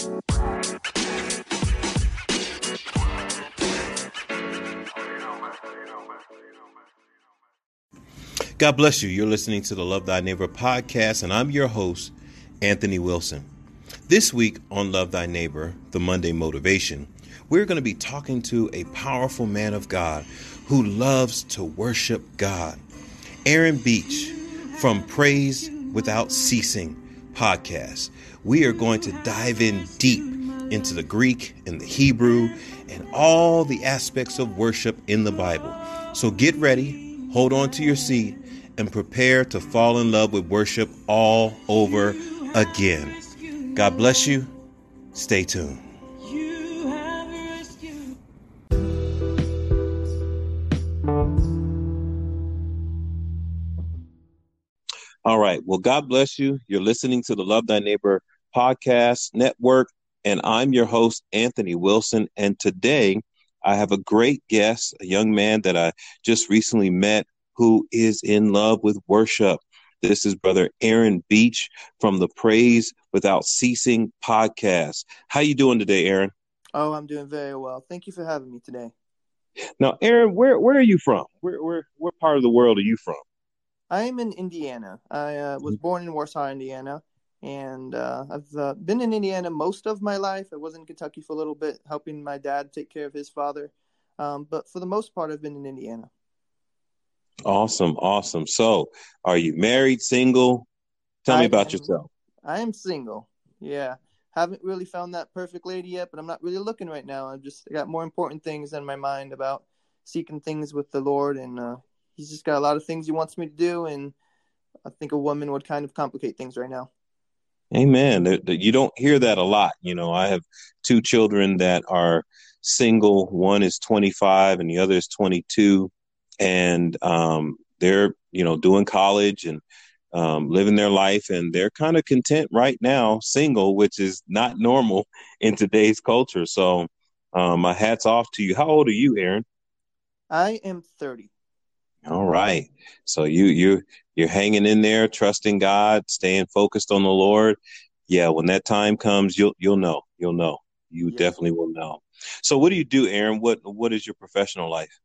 God bless you. You're listening to the Love Thy Neighbor podcast, and I'm your host, Anthony Wilson. This week on Love Thy Neighbor, the Monday Motivation, we're going to be talking to a powerful man of God who loves to worship God. Aaron Beach from Praise Without Ceasing podcast. We are going to dive in deep into the Greek and the Hebrew and all the aspects of worship in the Bible. So get ready, hold on to your seat, and prepare to fall in love with worship all over again. God bless you. Stay tuned. All right. Well, God bless you. You're listening to the Love Thy Neighbor podcast network, and I'm your host, Anthony Wilson. And today I have a great guest, a young man that I just recently met who is in love with worship. This is brother Aaron Beach from the Praise Without Ceasing podcast. How you doing today, Aaron? Oh, I'm doing very well. Thank you for having me today. Now, Aaron, where where are you from? Where where what part of the world are you from? I am in Indiana. I uh, was mm-hmm. born in Warsaw, Indiana, and uh, I've uh, been in Indiana most of my life. I was in Kentucky for a little bit, helping my dad take care of his father. Um, but for the most part, I've been in Indiana. Awesome, awesome. So, are you married, single? Tell me about am, yourself. I am single. Yeah, haven't really found that perfect lady yet, but I'm not really looking right now. I've just got more important things in my mind about seeking things with the Lord, and uh, He's just got a lot of things He wants me to do, and I think a woman would kind of complicate things right now. Amen. You don't hear that a lot. You know, I have two children that are single. One is 25 and the other is 22 and um, they're you know doing college and um, living their life and they're kind of content right now single which is not normal in today's culture so um, my hats off to you how old are you aaron i am 30 all right so you you you're hanging in there trusting god staying focused on the lord yeah when that time comes you'll you'll know you'll know you yes. definitely will know so what do you do aaron what what is your professional life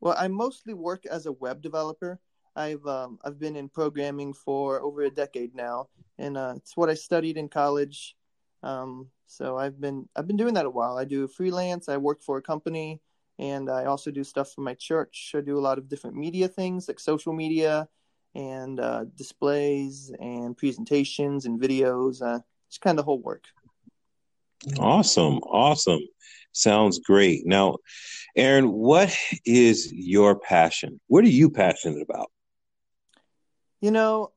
well, I mostly work as a web developer. I've um, I've been in programming for over a decade now, and uh, it's what I studied in college. Um, so I've been I've been doing that a while. I do freelance. I work for a company, and I also do stuff for my church. I do a lot of different media things like social media and uh, displays and presentations and videos. Uh, it's kind of the whole work. Awesome, awesome. Sounds great. Now, Aaron, what is your passion? What are you passionate about? You know,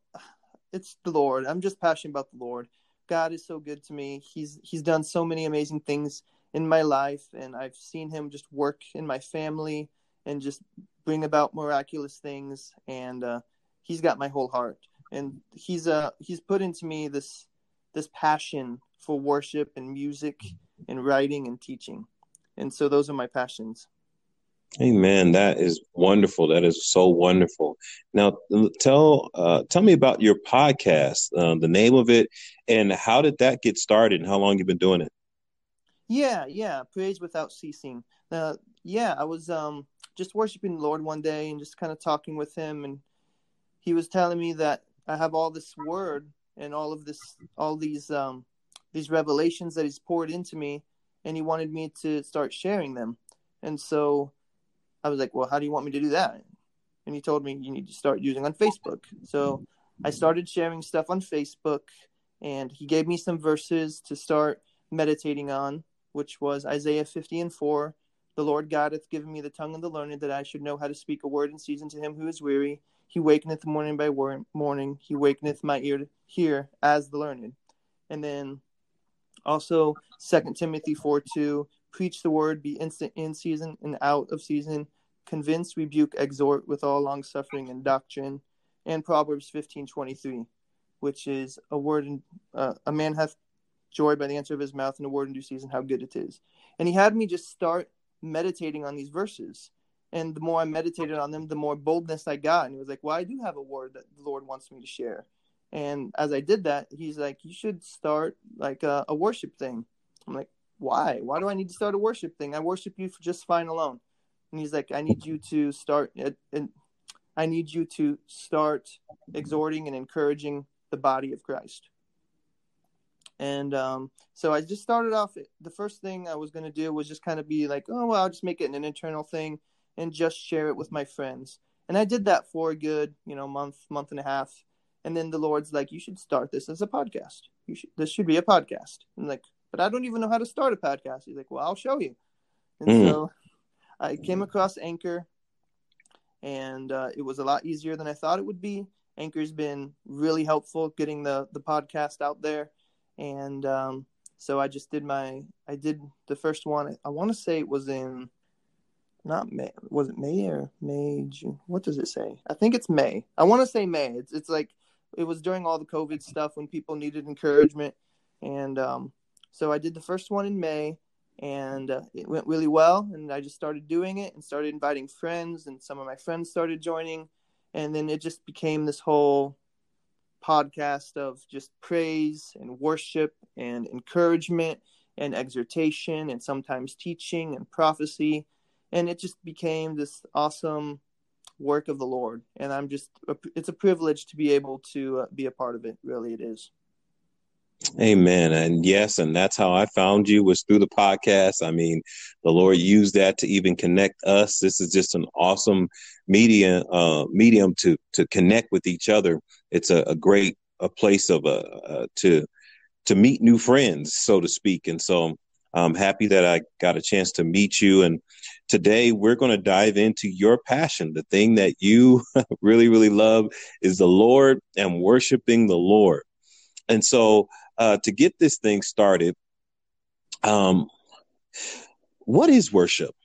it's the Lord. I'm just passionate about the Lord. God is so good to me. He's he's done so many amazing things in my life and I've seen him just work in my family and just bring about miraculous things and uh, he's got my whole heart and he's uh he's put into me this this passion for worship and music and writing and teaching. And so those are my passions. Amen. That is wonderful. That is so wonderful. Now, tell uh, tell me about your podcast, uh, the name of it, and how did that get started, and how long you've been doing it? Yeah, yeah, praise without ceasing. Uh, yeah, I was um, just worshiping the Lord one day and just kind of talking with Him, and He was telling me that I have all this word and all of this, all these um, these revelations that he's poured into me and he wanted me to start sharing them. And so i was like well how do you want me to do that? And he told me you need to start using on facebook. So i started sharing stuff on facebook and he gave me some verses to start meditating on which was isaiah 50 and 4 the lord god hath given me the tongue of the learned that i should know how to speak a word in season to him who is weary. He wakeneth morning by morning. He wakeneth my ear to hear as the learned. And then also, Second Timothy 4 2, preach the word, be instant in season and out of season, convince, rebuke, exhort with all long suffering and doctrine. And Proverbs fifteen twenty three, which is a word, uh, a man hath joy by the answer of his mouth, and a word in due season, how good it is. And he had me just start meditating on these verses. And the more I meditated on them, the more boldness I got. And he was like, Well, I do have a word that the Lord wants me to share. And as I did that, he's like, "You should start like a, a worship thing." I'm like, "Why? Why do I need to start a worship thing? I worship you just fine alone." And he's like, "I need you to start, uh, and I need you to start exhorting and encouraging the body of Christ." And um, so I just started off. The first thing I was going to do was just kind of be like, "Oh well, I'll just make it an internal thing and just share it with my friends." And I did that for a good, you know, month, month and a half and then the Lord's like, you should start this as a podcast. You should, this should be a podcast. And like, but I don't even know how to start a podcast. He's like, well, I'll show you. And mm. so I came across Anchor, and uh, it was a lot easier than I thought it would be. Anchor's been really helpful getting the the podcast out there, and um, so I just did my I did the first one. I want to say it was in not May. Was it May or May? June? What does it say? I think it's May. I want to say May. It's it's like it was during all the COVID stuff when people needed encouragement, and um, so I did the first one in May, and uh, it went really well. And I just started doing it and started inviting friends, and some of my friends started joining, and then it just became this whole podcast of just praise and worship and encouragement and exhortation and sometimes teaching and prophecy and it just became this awesome work of the Lord, and I'm just it's a privilege to be able to uh, be a part of it. Really, it is. Amen. And yes, and that's how I found you was through the podcast. I mean, the Lord used that to even connect us. This is just an awesome media uh, medium to to connect with each other. It's a, a great a place of uh, uh, to to meet new friends, so to speak. And so I'm happy that I got a chance to meet you. And today we're going to dive into your passion. The thing that you really, really love is the Lord and worshiping the Lord. And so uh, to get this thing started, um, what is worship?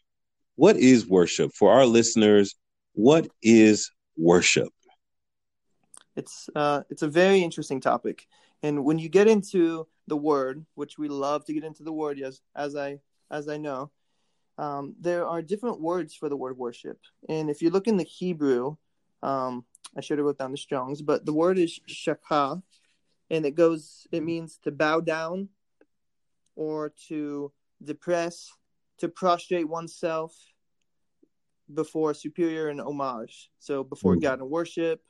What is worship? For our listeners, what is worship? It's uh, it's a very interesting topic, and when you get into the word, which we love to get into the word, yes, as I as I know, um, there are different words for the word worship. And if you look in the Hebrew, um, I should have wrote down the Strong's, but the word is shakah, and it goes, it means to bow down or to depress, to prostrate oneself before superior and homage. So before mm. God and worship,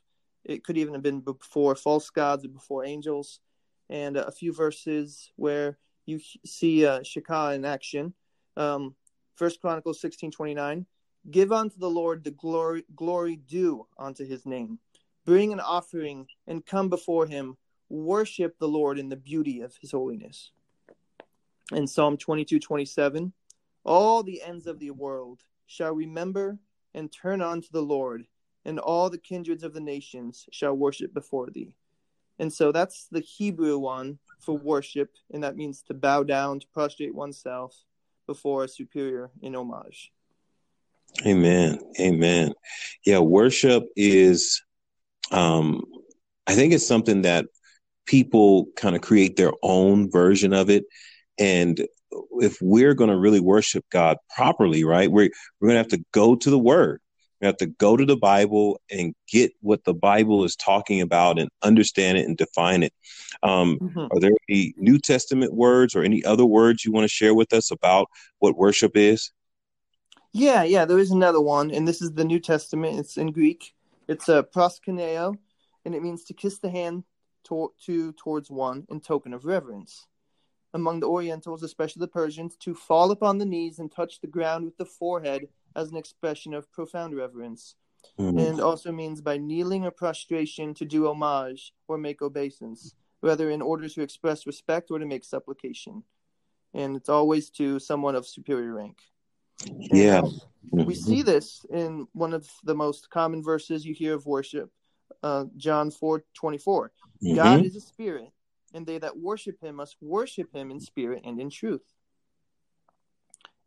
it could even have been before false gods or before angels. And a few verses where you see uh, shakah in action. Um, First Chronicles sixteen twenty nine. Give unto the Lord the glory glory due unto his name. Bring an offering and come before him. Worship the Lord in the beauty of his holiness. In Psalm twenty two twenty seven, all the ends of the world shall remember and turn unto the Lord, and all the kindreds of the nations shall worship before thee. And so that's the Hebrew one for worship, and that means to bow down, to prostrate oneself, before a superior in homage. Amen. Amen. Yeah, worship is um I think it's something that people kind of create their own version of it and if we're going to really worship God properly, right? We're we're going to have to go to the word. We have to go to the Bible and get what the Bible is talking about and understand it and define it. Um, mm-hmm. Are there any New Testament words or any other words you want to share with us about what worship is? Yeah, yeah, there is another one, and this is the New Testament. It's in Greek. It's a proskuneo, and it means to kiss the hand to, to towards one in token of reverence. Among the Orientals, especially the Persians, to fall upon the knees and touch the ground with the forehead as an expression of profound reverence, mm-hmm. and also means by kneeling or prostration to do homage or make obeisance, whether in order to express respect or to make supplication. And it's always to someone of superior rank. And yeah. We mm-hmm. see this in one of the most common verses you hear of worship, uh, John 4 24. Mm-hmm. God is a spirit, and they that worship him must worship him in spirit and in truth.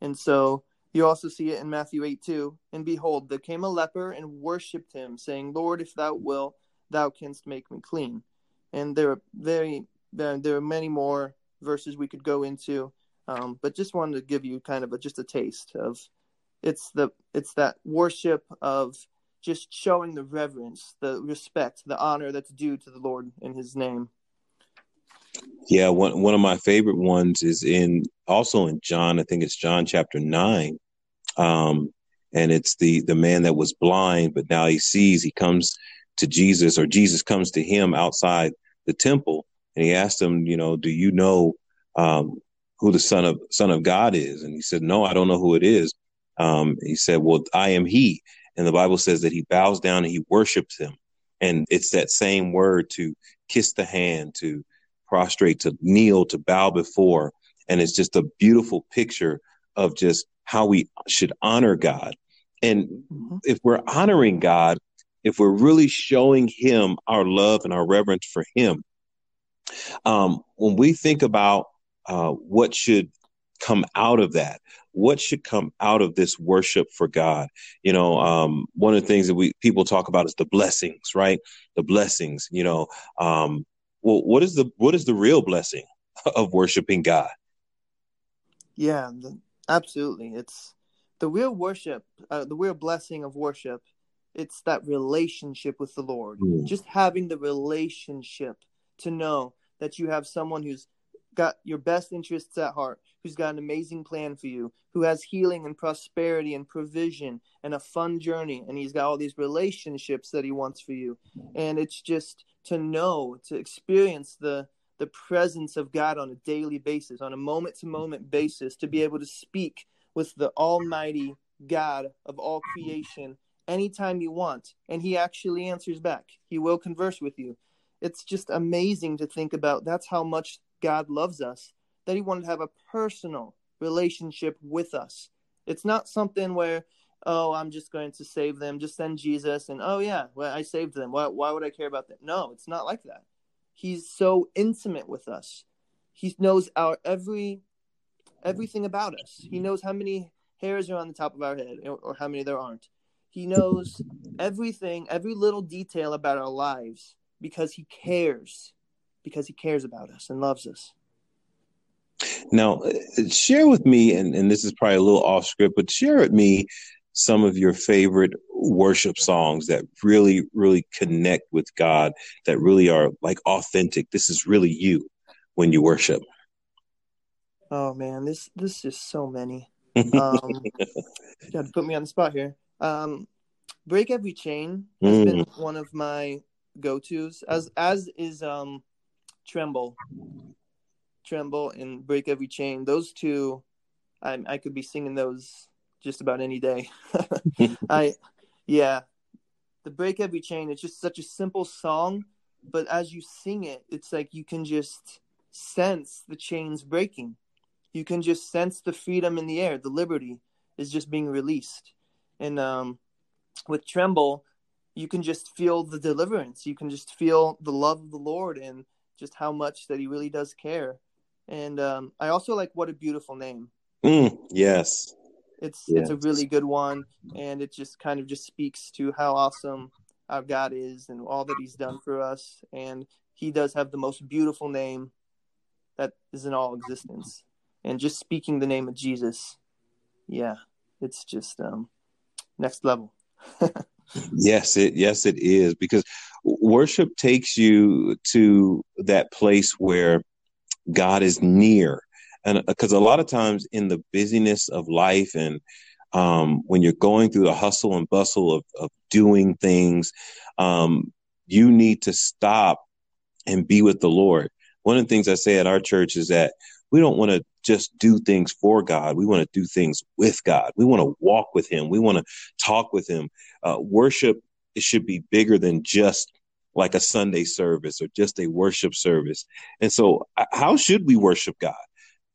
And so you also see it in Matthew 8 2. And behold, there came a leper and worshipped him, saying, Lord, if thou wilt, thou canst make me clean. And there are very there, there are many more verses we could go into, um, but just wanted to give you kind of a, just a taste of it's the it's that worship of just showing the reverence, the respect, the honor that's due to the Lord in His name. Yeah, one one of my favorite ones is in also in John. I think it's John chapter nine, um, and it's the the man that was blind, but now he sees. He comes to Jesus, or Jesus comes to him outside the temple, and he asked him, you know, do you know um, who the son of son of God is? And he said, no, I don't know who it is. Um, he said, well, I am he. And the Bible says that he bows down and he worships him. And it's that same word to kiss the hand, to prostrate, to kneel, to bow before. And it's just a beautiful picture of just how we should honor God. And mm-hmm. if we're honoring God, if we're really showing him our love and our reverence for him, um, when we think about uh, what should come out of that, what should come out of this worship for God? You know, um, one of the things that we people talk about is the blessings, right? The blessings. You know, um, well, what is the what is the real blessing of worshiping God? Yeah, the, absolutely. It's the real worship, uh, the real blessing of worship. It's that relationship with the Lord. Mm. Just having the relationship to know that you have someone who's got your best interests at heart, who's got an amazing plan for you, who has healing and prosperity and provision and a fun journey, and he's got all these relationships that he wants for you. And it's just to know, to experience the the presence of God on a daily basis, on a moment to moment basis, to be able to speak with the Almighty God of all creation anytime you want. And He actually answers back. He will converse with you. It's just amazing to think about. That's how much God loves us, that He wanted to have a personal relationship with us. It's not something where, oh, I'm just going to save them, just send Jesus, and oh, yeah, well, I saved them. Why, why would I care about them? No, it's not like that. He's so intimate with us. He knows our every everything about us. He knows how many hairs are on the top of our head or, or how many there aren't. He knows everything, every little detail about our lives because he cares because he cares about us and loves us. Now, uh, share with me, and, and this is probably a little off script, but share with me some of your favorite worship songs that really, really connect with God, that really are like authentic. This is really you when you worship. Oh man, this this is so many. Um, you got to put me on the spot here. Um, Break Every Chain has mm. been one of my go tos, as as is um Tremble, Tremble, and Break Every Chain. Those two, I I could be singing those just about any day. I, yeah, the Break Every Chain. It's just such a simple song, but as you sing it, it's like you can just sense the chains breaking. You can just sense the freedom in the air. The liberty is just being released, and um, with Tremble, you can just feel the deliverance. You can just feel the love of the Lord and just how much that he really does care. And um, I also like what a beautiful name. Mm, yes. It's yes. it's a really good one, and it just kind of just speaks to how awesome our God is and all that He's done for us. And He does have the most beautiful name that is in all existence. And just speaking the name of Jesus, yeah, it's just um, next level. yes, it yes it is because worship takes you to that place where God is near. And because uh, a lot of times in the busyness of life and um, when you're going through the hustle and bustle of, of doing things, um, you need to stop and be with the Lord. One of the things I say at our church is that we don't want to just do things for God. We want to do things with God. We want to walk with Him. We want to talk with Him. Uh, worship it should be bigger than just like a Sunday service or just a worship service. And so, how should we worship God?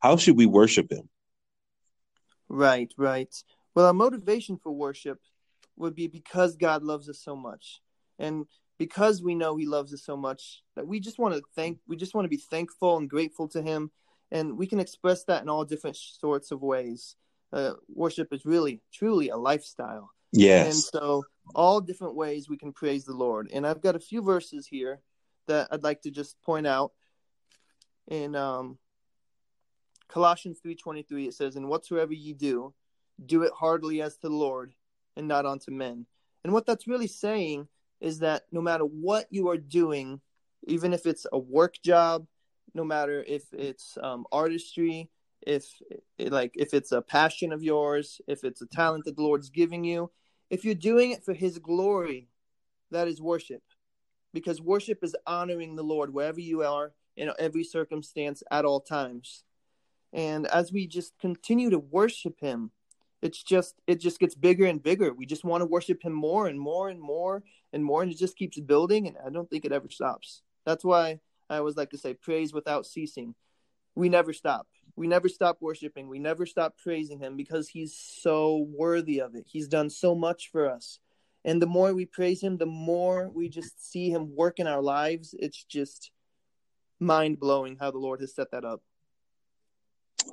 How should we worship Him? Right, right. Well, our motivation for worship would be because God loves us so much. And because we know He loves us so much that we just want to thank, we just want to be thankful and grateful to Him. And we can express that in all different sorts of ways. Uh, worship is really, truly a lifestyle. Yes. And so all different ways we can praise the Lord. And I've got a few verses here that I'd like to just point out. In um, Colossians 3:23 it says, "And whatsoever ye do, do it heartily as to the Lord, and not unto men, And what that's really saying is that no matter what you are doing, even if it's a work job, no matter if it's um, artistry, if like if it's a passion of yours, if it's a talent that the Lord's giving you, if you're doing it for His glory, that is worship, because worship is honoring the Lord wherever you are in every circumstance at all times. And as we just continue to worship Him, it's just it just gets bigger and bigger. We just want to worship Him more and more and more and more, and it just keeps building. And I don't think it ever stops. That's why I always like to say, praise without ceasing. We never stop. We never stop worshiping. We never stop praising Him because He's so worthy of it. He's done so much for us. And the more we praise Him, the more we just see Him work in our lives. It's just mind blowing how the Lord has set that up.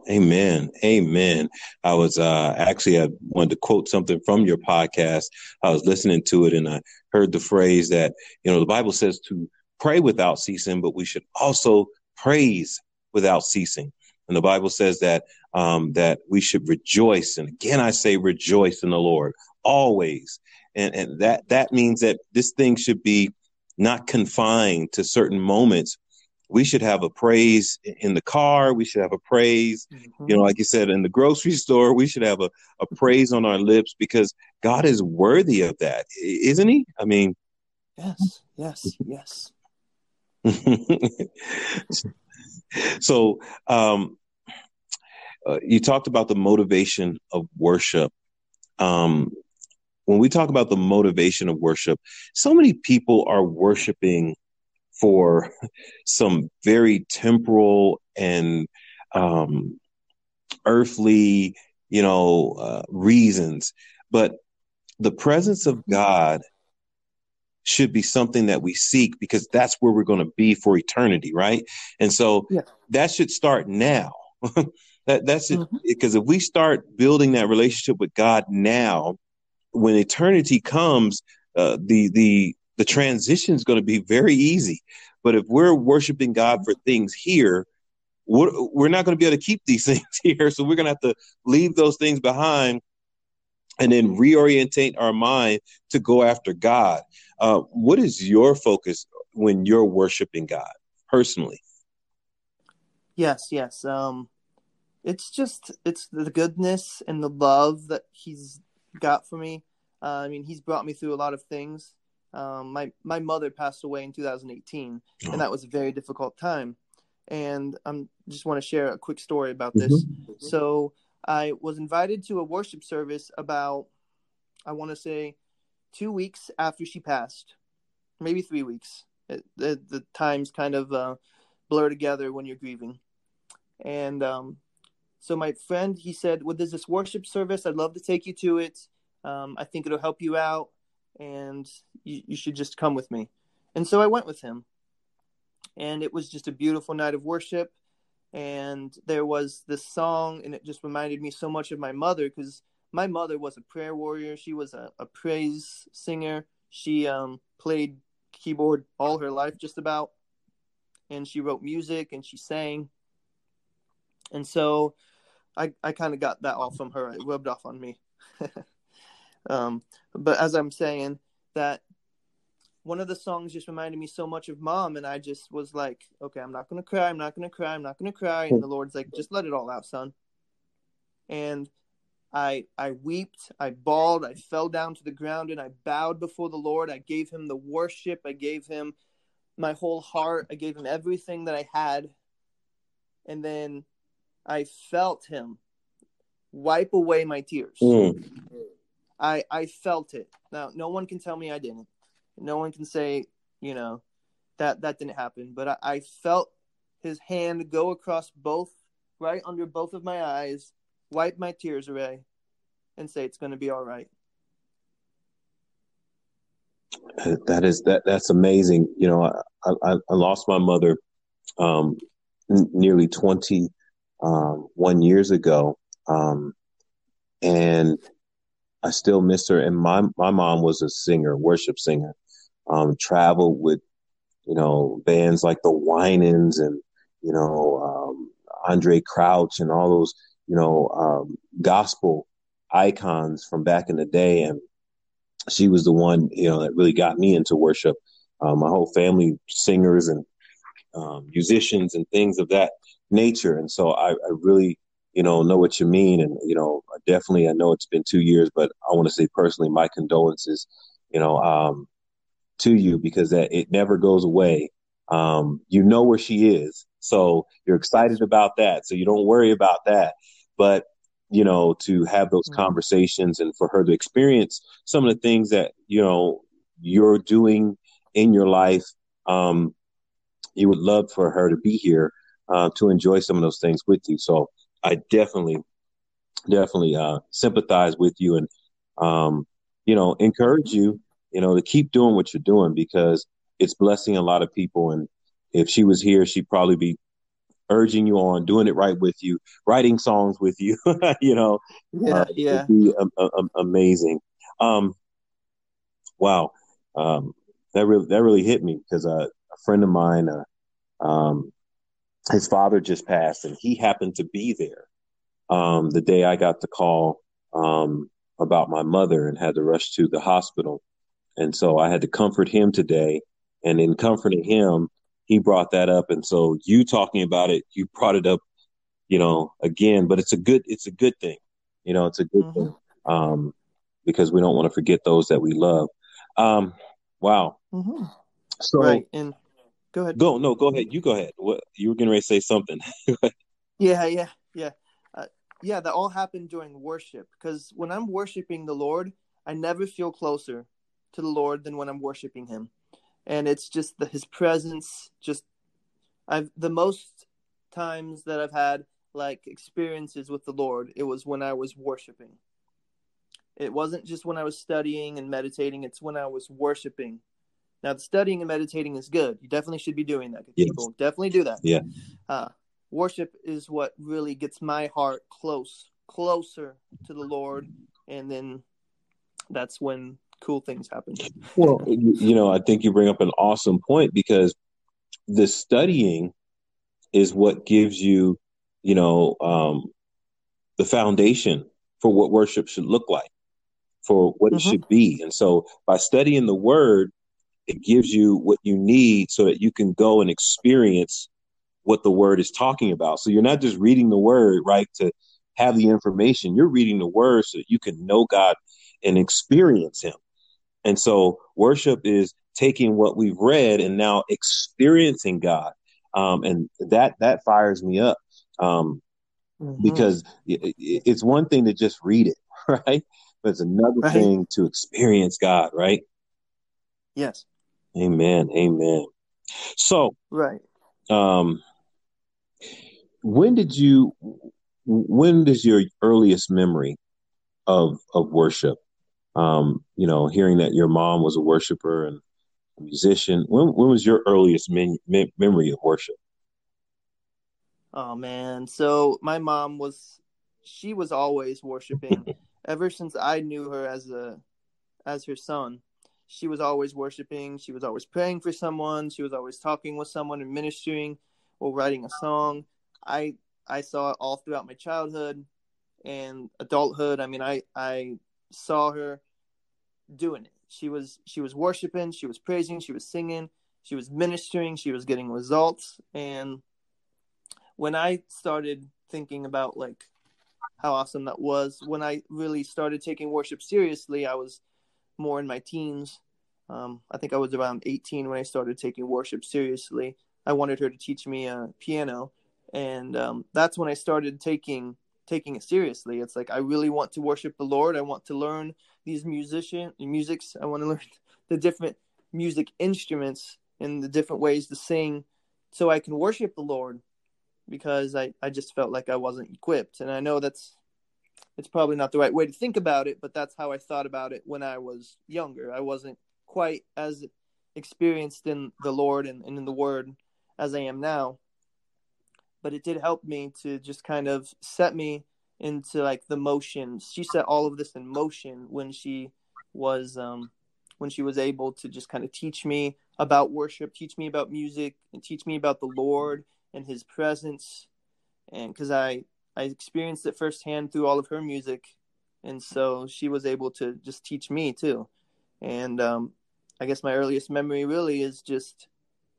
Amen. Amen. I was uh, actually I wanted to quote something from your podcast. I was listening to it and I heard the phrase that you know the Bible says to pray without ceasing, but we should also praise without ceasing. And the Bible says that um, that we should rejoice. And again, I say rejoice in the Lord always. And, and that that means that this thing should be not confined to certain moments. We should have a praise in the car. We should have a praise, mm-hmm. you know, like you said, in the grocery store. We should have a, a praise on our lips because God is worthy of that, isn't He? I mean, yes, yes, yes. so um, uh, you talked about the motivation of worship. Um, when we talk about the motivation of worship, so many people are worshiping for some very temporal and um, earthly, you know, uh, reasons. But the presence of God should be something that we seek because that's where we're going to be for eternity, right? And so yeah. that should start now. that that's it mm-hmm. because if we start building that relationship with God now, when eternity comes, uh, the the the transition is going to be very easy. But if we're worshiping God for things here, we're, we're not going to be able to keep these things here. So we're going to have to leave those things behind and then reorientate our mind to go after God. Uh, what is your focus when you're worshiping God personally? Yes, yes. Um, it's just it's the goodness and the love that He's got for me. Uh, I mean, He's brought me through a lot of things. Um, my my mother passed away in 2018, oh. and that was a very difficult time. And I am just want to share a quick story about this. Mm-hmm. So I was invited to a worship service about, I want to say, two weeks after she passed, maybe three weeks. It, the, the times kind of uh, blur together when you're grieving. And um, so my friend, he said, well, there's this worship service. I'd love to take you to it. Um, I think it'll help you out, and you, you should just come with me. And so I went with him. And it was just a beautiful night of worship and there was this song and it just reminded me so much of my mother because my mother was a prayer warrior she was a, a praise singer she um, played keyboard all her life just about and she wrote music and she sang and so i, I kind of got that off from her. It rubbed off on me. Um, but as i'm saying that one of the songs just reminded me so much of mom and i just was like okay i'm not gonna cry i'm not gonna cry i'm not gonna cry. And the lord's like just let it all out son. And i i wept i bawled i fell down to the ground and i bowed before the lord. I gave him the worship i gave him my whole heart i gave him everything that i had. And then i felt him wipe away my tears mm. i i felt it now no one can tell me i didn't no one can say, you know, that that didn't happen. But I, I felt his hand go across both, right under both of my eyes, wipe my tears away, and say it's going to be all right. That is that that's amazing. You know, I I, I lost my mother um, n- nearly twenty um, one years ago, um, and I still miss her. And my my mom was a singer, worship singer, um, traveled with, you know, bands like the Winans and, you know, um, Andraé Crouch and all those, you know, um, gospel icons from back in the day. And she was the one you know that really got me into worship. Uh, my whole family singers and um, musicians and things of that nature, and so I, I really you know know what you mean, and you know definitely I know it's been two years, but I want to say personally my condolences, you know, um, to you because that it never goes away. Um, you know where she is, so you're excited about that, so you don't worry about that. But you know, to have those mm-hmm. conversations and for her to experience some of the things that, you know, you're doing in your life. Um, you would love for her to be here uh, to enjoy some of those things with you. So I definitely, definitely uh, sympathize with you and, um, you know, encourage you, you know, to keep doing what you're doing because it's blessing a lot of people. And if she was here, she'd probably be urging you on, doing it right with you, writing songs with you. you know, yeah, uh, yeah, be amazing. Um, wow, um, that really that really hit me because uh, a friend of mine, uh, um, his father just passed, and he happened to be there um, the day I got the call um, about my mother and had to rush to the hospital, and so I had to comfort him today. And in comforting him, he brought that up, and so you talking about it, you brought it up, you know, again. But it's a good, it's a good thing, you know, it's a good mm-hmm. thing um, because we don't want to forget those that we love. Um, wow. Mm-hmm. So, right, and go ahead. Go no, go ahead. You go ahead. What you were getting ready to say something? yeah, yeah, yeah, uh, yeah. That all happened during worship because when I'm worshiping the Lord, I never feel closer to the Lord than when I'm worshiping Him and it's just the, his presence. Just I've the most times that I've had like experiences with the Lord, it was when I was worshiping. It wasn't just when I was studying and meditating; it's when I was worshiping. Now, the studying and meditating is good. You definitely should be doing that. Yes. People definitely do that. Yeah. Uh, worship is what really gets my heart close, closer to the Lord, and then that's when cool things happen. Well, you know, I think you bring up an awesome point because the studying is what gives you, you know, um, the foundation for what worship should look like, for what mm-hmm. it should be. And so by studying the word, it gives you what you need so that you can go and experience what the word is talking about. So you're not just reading the word, right, to have the information. You're reading the word so that you can know God and experience him. And so worship is taking what we've read and now experiencing God. Um, and that, that fires me up. Um, mm-hmm. because it, it's one thing to just read it, right? But it's another right. thing to experience God, right? Yes. Amen. Amen. So, right. Um, when did you, when does your earliest memory of, of worship um, you know, hearing that your mom was a worshiper and a musician. When when was your earliest men, memory of worship? Oh man, so my mom was she was always worshiping ever since I knew her as a as her son. She was always worshiping, she was always praying for someone, she was always talking with someone and ministering or writing a song. I I saw it all throughout my childhood and adulthood. I mean, I I saw her doing it. She was she was worshiping, she was praising, she was singing, she was ministering, she was getting results. And when I started thinking about like how awesome that was, when I really started taking worship seriously, I was more in my teens. Um, I think I was around 18 when I started taking worship seriously. I wanted her to teach me uh, piano, and um, that's when I started taking taking it seriously. It's like I really want to worship the Lord. I want to learn these musician musics. I want to learn the different music instruments and the different ways to sing so I can worship the Lord because I, I just felt like I wasn't equipped. And I know that's it's probably not the right way to think about it, but that's how I thought about it when I was younger. I wasn't quite as experienced in the Lord and, and in the Word as I am now but it did help me to just kind of set me into like the motion. She set all of this in motion when she was um when she was able to just kind of teach me about worship, teach me about music, and teach me about the Lord and His presence. And because I I experienced it firsthand through all of her music, and so she was able to just teach me too. And um, I guess my earliest memory really is just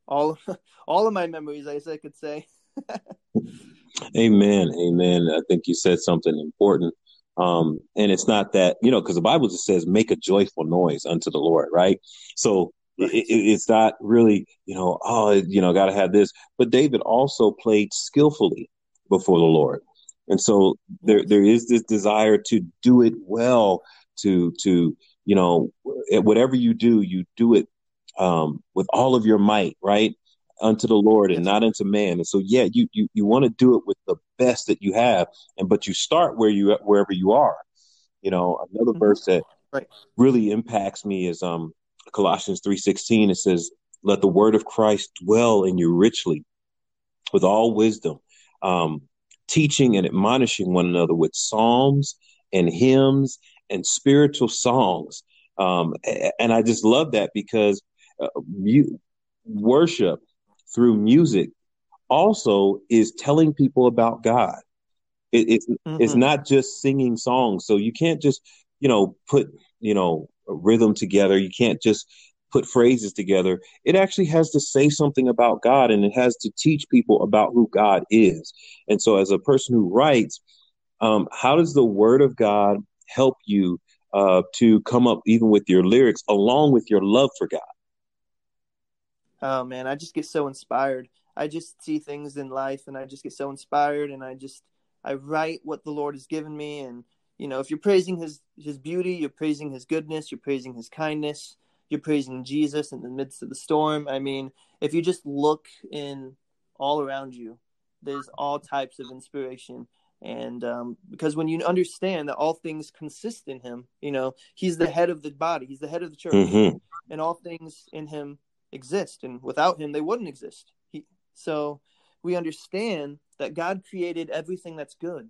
all all of my memories, I guess I could say. amen, amen. I think you said something important. Um, and it's not that you know because the Bible just says make a joyful noise unto the Lord, right? So right. It, it, it's not really you know oh you know got to have this, but David also played skillfully before the Lord, and so there there is this desire to do it well, to to you know whatever you do, you do it um, with all of your might, right? Unto the Lord and not unto man. And so, yeah, you you you want to do it with the best that you have, and but you start where you wherever you are. You know, another mm-hmm. verse that right. really impacts me is um Colossians three sixteen. It says, "Let the word of Christ dwell in you richly, with all wisdom, um, teaching and admonishing one another with psalms and hymns and spiritual songs." Um, and I just love that because uh, worship through music also is telling people about God. It, it's mm-hmm. it's not just singing songs. So you can't just you know put you know a rhythm together. You can't just put phrases together. It actually has to say something about God, and it has to teach people about who God is. And so, as a person who writes, um, how does the Word of God help you uh, to come up even with your lyrics along with your love for God? oh man, I just get so inspired. I just see things in life and I just get so inspired and I just I write what the Lord has given me and you know, if you're praising his his beauty, you're praising his goodness, you're praising his kindness, you're praising Jesus in the midst of the storm. I mean, if you just look in all around you, there's all types of inspiration. And um, because when you understand that all things consist in him, you know, he's the head of the body, he's the head of the church, mm-hmm. and all things in him exist, and without him, they wouldn't exist. He, so we understand that God created everything that's good.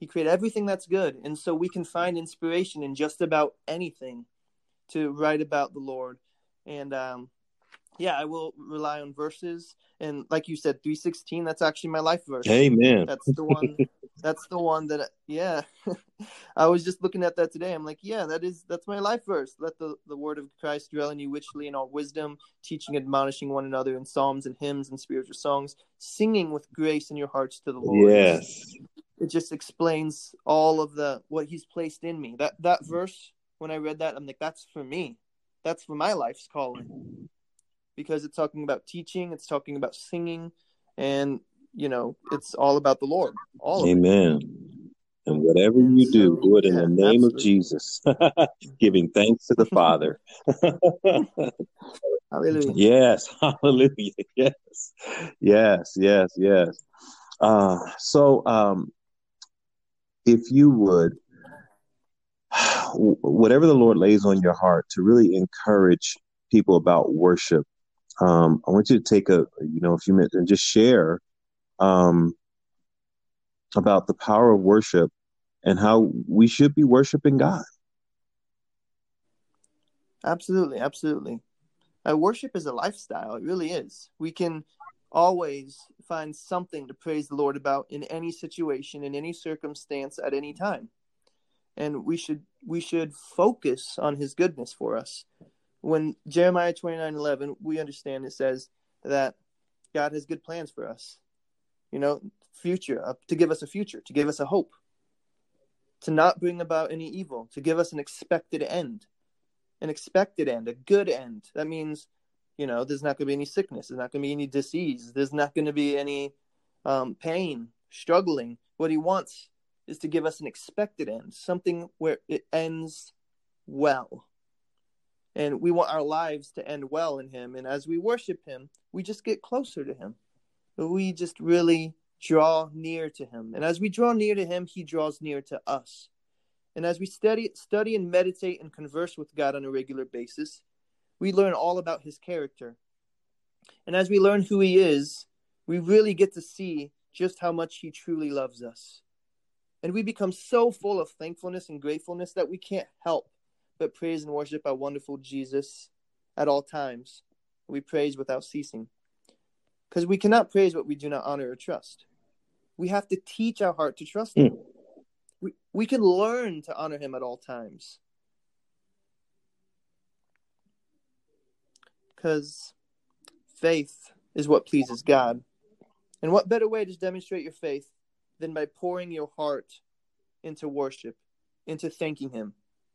He created everything that's good, and so we can find inspiration in just about anything to write about the Lord. And um, yeah, I will rely on verses, and like you said, three sixteen. That's actually my life verse. Amen. That's the one. that's the one that. Yeah, I was just looking at that today. I'm like, yeah, that is that's my life verse. Let the the word of Christ dwell in you richly in all wisdom, teaching, admonishing one another in psalms and hymns and spiritual songs, singing with grace in your hearts to the Lord. Yes. It just explains all of the what He's placed in me. That that verse, when I read that, I'm like, that's for me. That's for my life's calling because it's talking about teaching, it's talking about singing, and you know, it's all about the Lord. All Amen. And whatever and you so, do, do it in yeah, the name absolutely. of Jesus, giving thanks to the Father. hallelujah. Yes, hallelujah. Yes, yes, yes, yes. Uh, so, um, if you would, whatever the Lord lays on your heart to really encourage people about worship um, I want you to take a you know a few minutes and just share um, about the power of worship and how we should be worshiping God. Absolutely, absolutely. Uh, worship is a lifestyle. It really is. We can always find something to praise the Lord about in any situation, in any circumstance, at any time. And we should we should focus on His goodness for us when Jeremiah 29 11, we understand it says that God has good plans for us. You know, future, uh, to give us a future, to give us a hope, to not bring about any evil, to give us an expected end, an expected end, a good end. That means, you know, there's not going to be any sickness, there's not going to be any disease, there's not going to be any um, pain, struggling. What he wants is to give us an expected end, something where it ends well. And we want our lives to end well in him. And as we worship him we just get closer to him. We just really draw near to him. And as we draw near to him he draws near to us. And as we study study and meditate and converse with god on a regular basis we learn all about his character. And as we learn who he is we really get to see just how much he truly loves us and we become so full of thankfulness and gratefulness that we can't help but praise and worship our wonderful Jesus at all times. We praise without ceasing. Because we cannot praise what we do not honor or trust. We have to teach our heart to trust Him. Mm. We, we can learn to honor Him at all times. because faith is what pleases God. And what better way to demonstrate your faith than by pouring your heart into worship, into thanking Him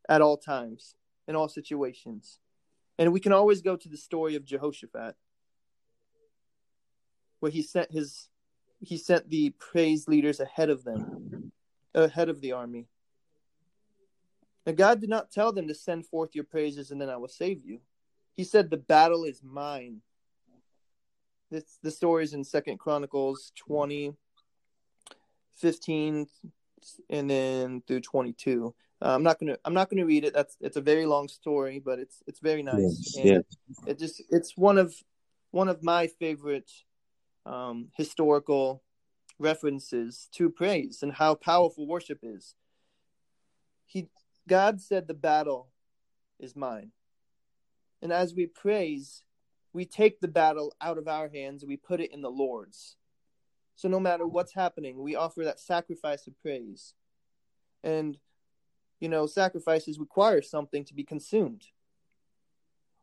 at all times, in all situations. And we can always go to the story of Jehoshaphat, where he sent his he sent the praise leaders ahead of them, ahead of the army. Now God did not tell them to send forth your praises and then I will save you. He said the battle is mine. This the story is in Second Chronicles 20, 15, and then through 22. Uh, I'm not gonna I'm not gonna read it. That's it's a very long story, but it's it's very nice. Yes, yes. It just it's one of one of my favorite um, historical references to praise and how powerful worship is. He God said the battle is mine. And as we praise, we take the battle out of our hands and we put it in the Lord's. So no matter what's happening, we offer that sacrifice of praise. And, you know, sacrifices require something to be consumed.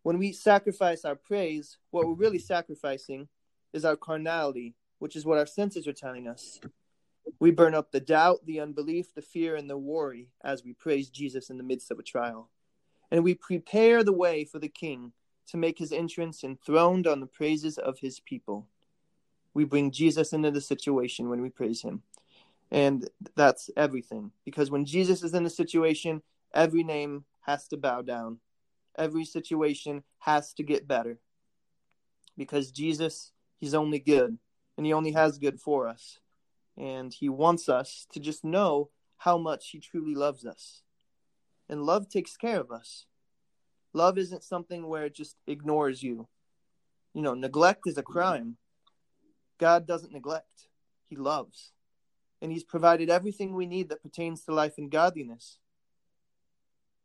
When we sacrifice our praise, what we're really sacrificing is our carnality, which is what our senses are telling us. We burn up the doubt, the unbelief, the fear, and the worry as we praise Jesus in the midst of a trial. And we prepare the way for the King to make his entrance enthroned on the praises of his people. We bring Jesus into the situation when we praise him. And that's everything. Because when Jesus is in the situation, every name has to bow down, every situation has to get better. Because Jesus, he's only good, and he only has good for us. And he wants us to just know how much he truly loves us. And love takes care of us. Love isn't something where it just ignores you. You know, neglect is a crime. God doesn't neglect, He loves. And He's provided everything we need that pertains to life and godliness.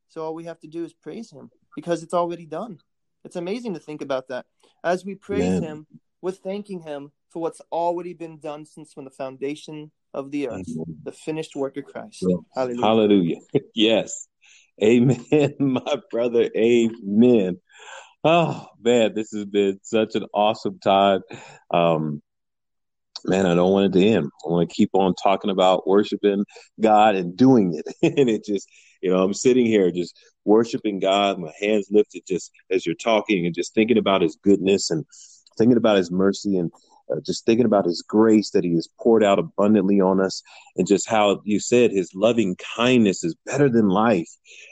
So all we have to do is praise Him because it's already done. It's amazing to think about that. As we praise Him, we're thanking Him for what's already been done since from the foundation of the earth, the finished work of Christ. Yes. Hallelujah. Hallelujah. yes. Amen, my brother. Amen. Oh man, this has been such an awesome time. Um, man, I don't want it to end. I want to keep on talking about worshiping God and doing it. and it just, you know, I'm sitting here just worshiping God, my hands lifted just as you're talking and just thinking about his goodness and thinking about his mercy and uh, just thinking about his grace that he has poured out abundantly on us and just how you said his loving kindness is better than life.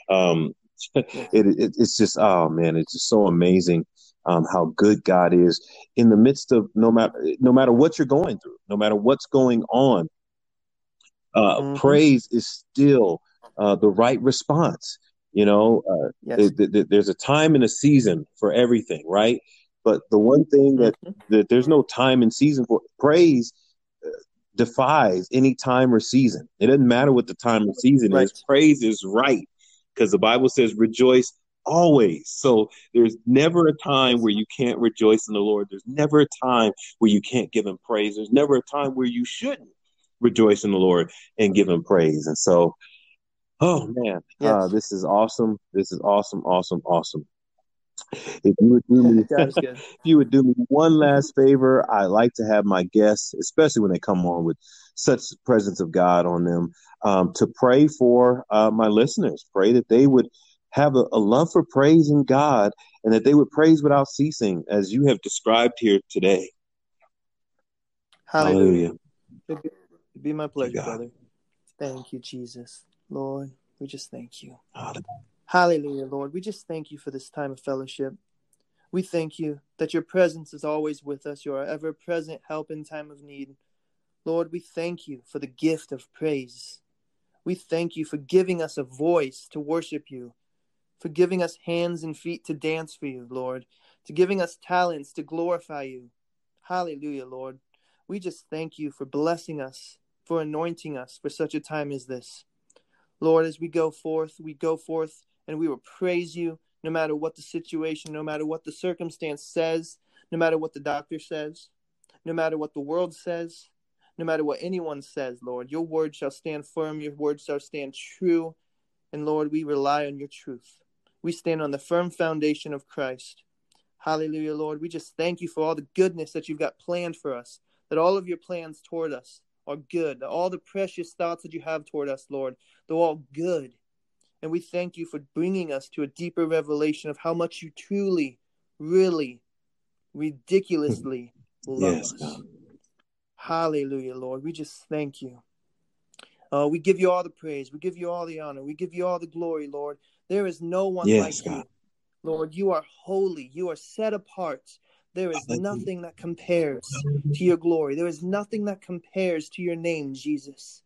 Um, it, it, it's just, oh man, it's just so amazing. Um, how good God is in the midst of no matter no matter what you're going through, no matter what's going on. Uh, mm-hmm. Praise is still uh, the right response. You know, uh, yes. th- th- there's a time and a season for everything, right? But the one thing that, mm-hmm. that there's no time and season for praise uh, defies any time or season. It doesn't matter what the time or season right. is. Praise is right because the Bible says rejoice always. So there's never a time where you can't rejoice in the Lord. There's never a time where you can't give him praise. There's never a time where you shouldn't rejoice in the Lord and give him praise. And so, oh man, yes. uh, this is awesome. This is awesome, awesome, awesome. If you would do me, if you would do me one last favor, I like to have my guests, especially when they come on with such presence of God on them, um, to pray for uh, my listeners. Pray that they would have a, a, love for praising God and that they would praise without ceasing, as you have described here today. Hallelujah. Hallelujah. It'd be my pleasure, brother. Thank you, Jesus. Lord, we just thank you. Hallelujah. Hallelujah, Lord. We just thank you for this time of fellowship. We thank you that your presence is always with us. You are ever present help in time of need. Lord, we thank you for the gift of praise. We thank you for giving us a voice to worship you, for giving us hands and feet to dance for you, Lord, to giving us talents to glorify you. Hallelujah, Lord. We just thank you for blessing us, for anointing us for such a time as this. Lord, as we go forth, we go forth and we will praise you no matter what the situation, no matter what the circumstance says, no matter what the doctor says, no matter what the world says, no matter what anyone says, Lord. Your word shall stand firm, your word shall stand true. And Lord, we rely on your truth. We stand on the firm foundation of Christ. Hallelujah, Lord. We just thank you for all the goodness that you've got planned for us, that all of your plans toward us are good, that all the precious thoughts that you have toward us, Lord, they're all good. And we thank you for bringing us to a deeper revelation of how much you truly, really, ridiculously love Yes, us. God. Hallelujah, Lord. We just thank you. Uh, we give you all the praise. We give you all the honor. We give you all the glory, Lord. There is no one Yes, like God. you. Lord, you are holy. You are set apart. There is nothing that compares to your glory. There is nothing that compares to your name, Jesus.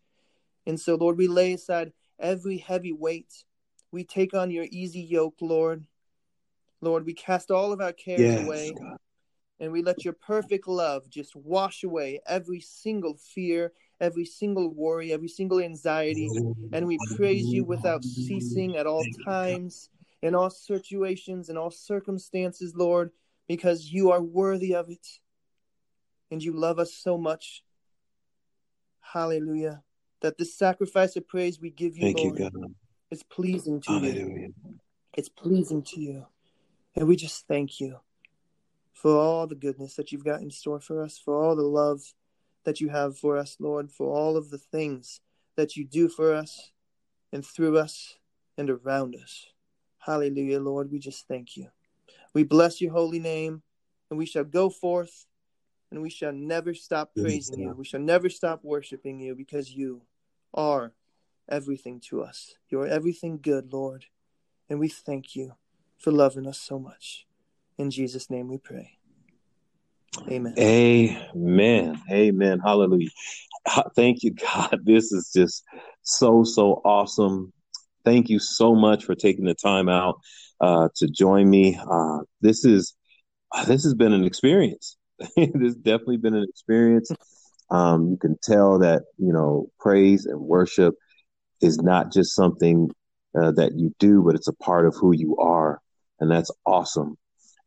And so, Lord, we lay aside every heavy weight. We take on your easy yoke, Lord. Lord, we cast all of our cares Yes, away God. and we let your perfect love just wash away every single fear, every single worry, every single anxiety. And we praise you without ceasing at all you, times, in all situations, in all circumstances, Lord, because you are worthy of it. And you love us so much. Hallelujah. That this sacrifice of praise we give you, Thank you, Lord, God. is pleasing to you. It's pleasing to you. And we just thank you for all the goodness that you've got in store for us, for all the love that you have for us, Lord, for all of the things that you do for us and through us and around us. Hallelujah, Lord. We just thank you. We bless your holy name, and we shall go forth and we shall never stop praising you. We shall never stop worshiping you because you are everything to us. You are everything good, Lord. And we thank you for loving us so much. In Jesus' name we pray. Amen. Amen. Amen. Hallelujah. Thank you, God. This is just so, so awesome. Thank you so much for taking the time out uh, to join me. Uh, this is uh, this has been an experience. this has definitely been an experience. Um, you can tell that you know praise and worship is not just something uh, that you do, but it's a part of who you are, and that's awesome.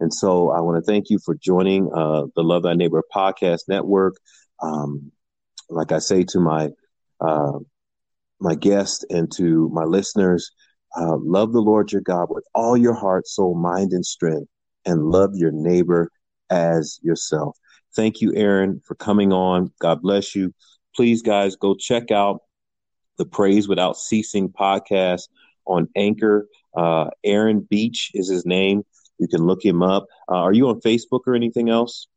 And so I want to thank you for joining uh, the Love Thy Neighbor podcast network. Um, like I say to my uh, my guests and to my listeners, uh, love the Lord your God with all your heart, soul, mind, and strength, and love your neighbor as yourself. Thank you, Aaron, for coming on. God bless you. Please, guys, go check out the Praise Without Ceasing podcast on Anchor. Uh, Aaron Beach is his name. You can look him up. Uh, are you on Facebook or anything else?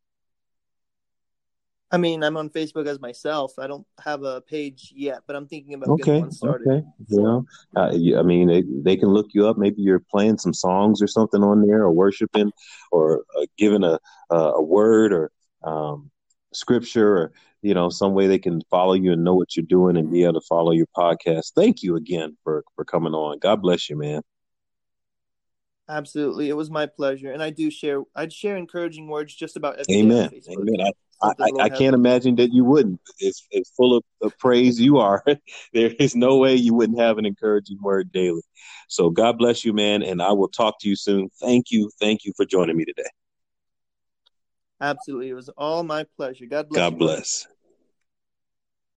I mean, I'm on Facebook as myself. I don't have a page yet, but I'm thinking about getting Okay, one started. okay. Know, uh, you- I mean, they, they can look you up. Maybe you're playing some songs or something on there, or worshiping, or uh, giving a a a word or um, scripture, or you know, some way they can follow you and know what you're doing and be able to follow your podcast. Thank you again for for coming on. God bless you, man. Absolutely, it was my pleasure, and I do share. I'd share encouraging words just about every day Amen. Amen. I, I, I, I can't imagine that you wouldn't. It's, it's full of, of praise you are. there is no way you wouldn't have an encouraging word daily. So God bless you, man. And I will talk to you soon. Thank you. Thank you for joining me today. Absolutely, it was all my pleasure. God bless. God you, bless.